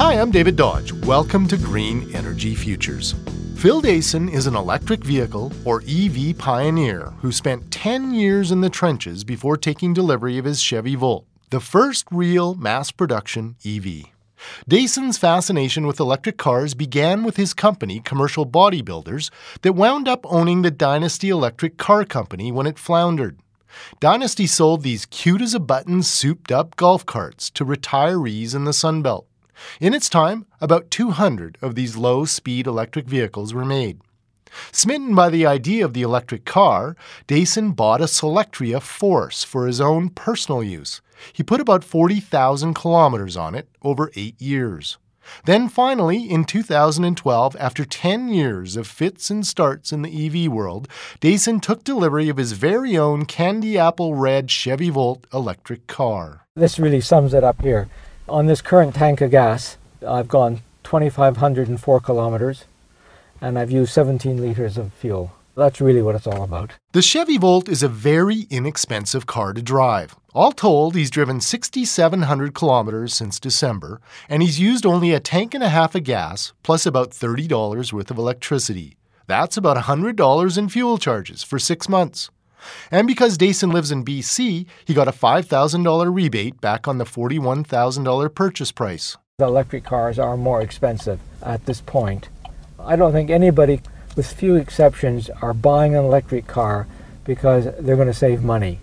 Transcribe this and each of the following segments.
Hi, I'm David Dodge. Welcome to Green Energy Futures. Phil Dason is an electric vehicle, or EV pioneer, who spent 10 years in the trenches before taking delivery of his Chevy Volt, the first real mass production EV. Dason's fascination with electric cars began with his company, Commercial Bodybuilders, that wound up owning the Dynasty Electric Car Company when it floundered. Dynasty sold these cute as a button, souped up golf carts to retirees in the Sunbelt. In its time, about 200 of these low speed electric vehicles were made. Smitten by the idea of the electric car, Dason bought a Solectria Force for his own personal use. He put about 40,000 kilometers on it over eight years. Then finally, in 2012, after 10 years of fits and starts in the EV world, Dason took delivery of his very own candy apple red Chevy Volt electric car. This really sums it up here. On this current tank of gas, I've gone 2,504 kilometers and I've used 17 liters of fuel. That's really what it's all about. The Chevy Volt is a very inexpensive car to drive. All told, he's driven 6,700 kilometers since December, and he's used only a tank and a half of gas, plus about $30 worth of electricity. That's about $100 in fuel charges for six months. And because Dason lives in BC, he got a $5,000 rebate back on the $41,000 purchase price. The electric cars are more expensive at this point. I don't think anybody, with few exceptions, are buying an electric car because they're going to save money.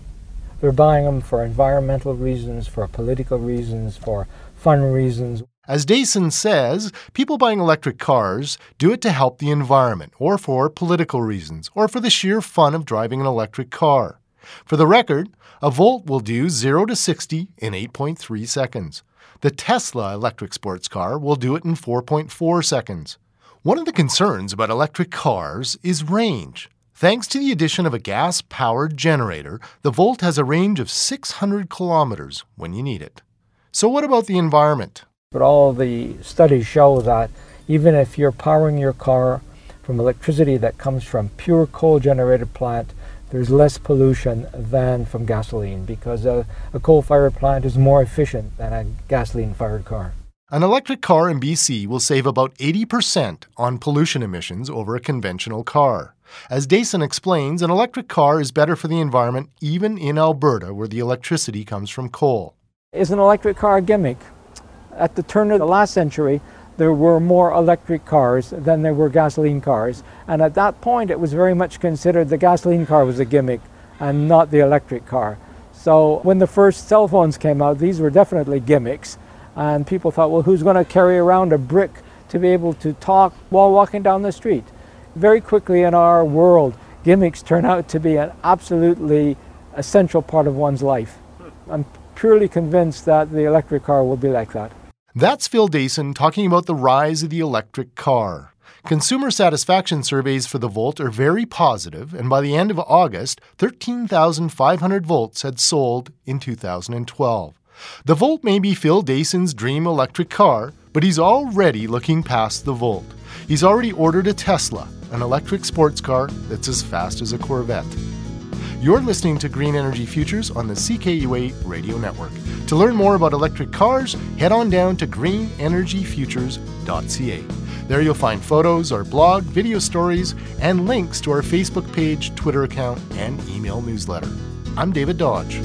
They're buying them for environmental reasons, for political reasons, for fun reasons. As Dason says, people buying electric cars do it to help the environment, or for political reasons, or for the sheer fun of driving an electric car. For the record, a Volt will do 0 to 60 in 8.3 seconds. The Tesla electric sports car will do it in 4.4 seconds. One of the concerns about electric cars is range. Thanks to the addition of a gas powered generator, the Volt has a range of 600 kilometers when you need it. So, what about the environment? But all the studies show that even if you're powering your car from electricity that comes from pure coal generated plant, there's less pollution than from gasoline because a, a coal fired plant is more efficient than a gasoline fired car. An electric car in BC will save about 80% on pollution emissions over a conventional car. As Dason explains, an electric car is better for the environment even in Alberta, where the electricity comes from coal. Is an electric car a gimmick? At the turn of the last century, there were more electric cars than there were gasoline cars. And at that point, it was very much considered the gasoline car was a gimmick and not the electric car. So when the first cell phones came out, these were definitely gimmicks. And people thought, well, who's going to carry around a brick to be able to talk while walking down the street? very quickly in our world, gimmicks turn out to be an absolutely essential part of one's life. I'm purely convinced that the electric car will be like that. That's Phil Dason talking about the rise of the electric car. Consumer satisfaction surveys for the Volt are very positive, and by the end of August, 13,500 Volts had sold in 2012. The Volt may be Phil Dason's dream electric car, but he's already looking past the Volt. He's already ordered a Tesla, an electric sports car that's as fast as a Corvette. You're listening to Green Energy Futures on the CKUA Radio Network. To learn more about electric cars, head on down to greenenergyfutures.ca. There you'll find photos, our blog, video stories, and links to our Facebook page, Twitter account, and email newsletter. I'm David Dodge.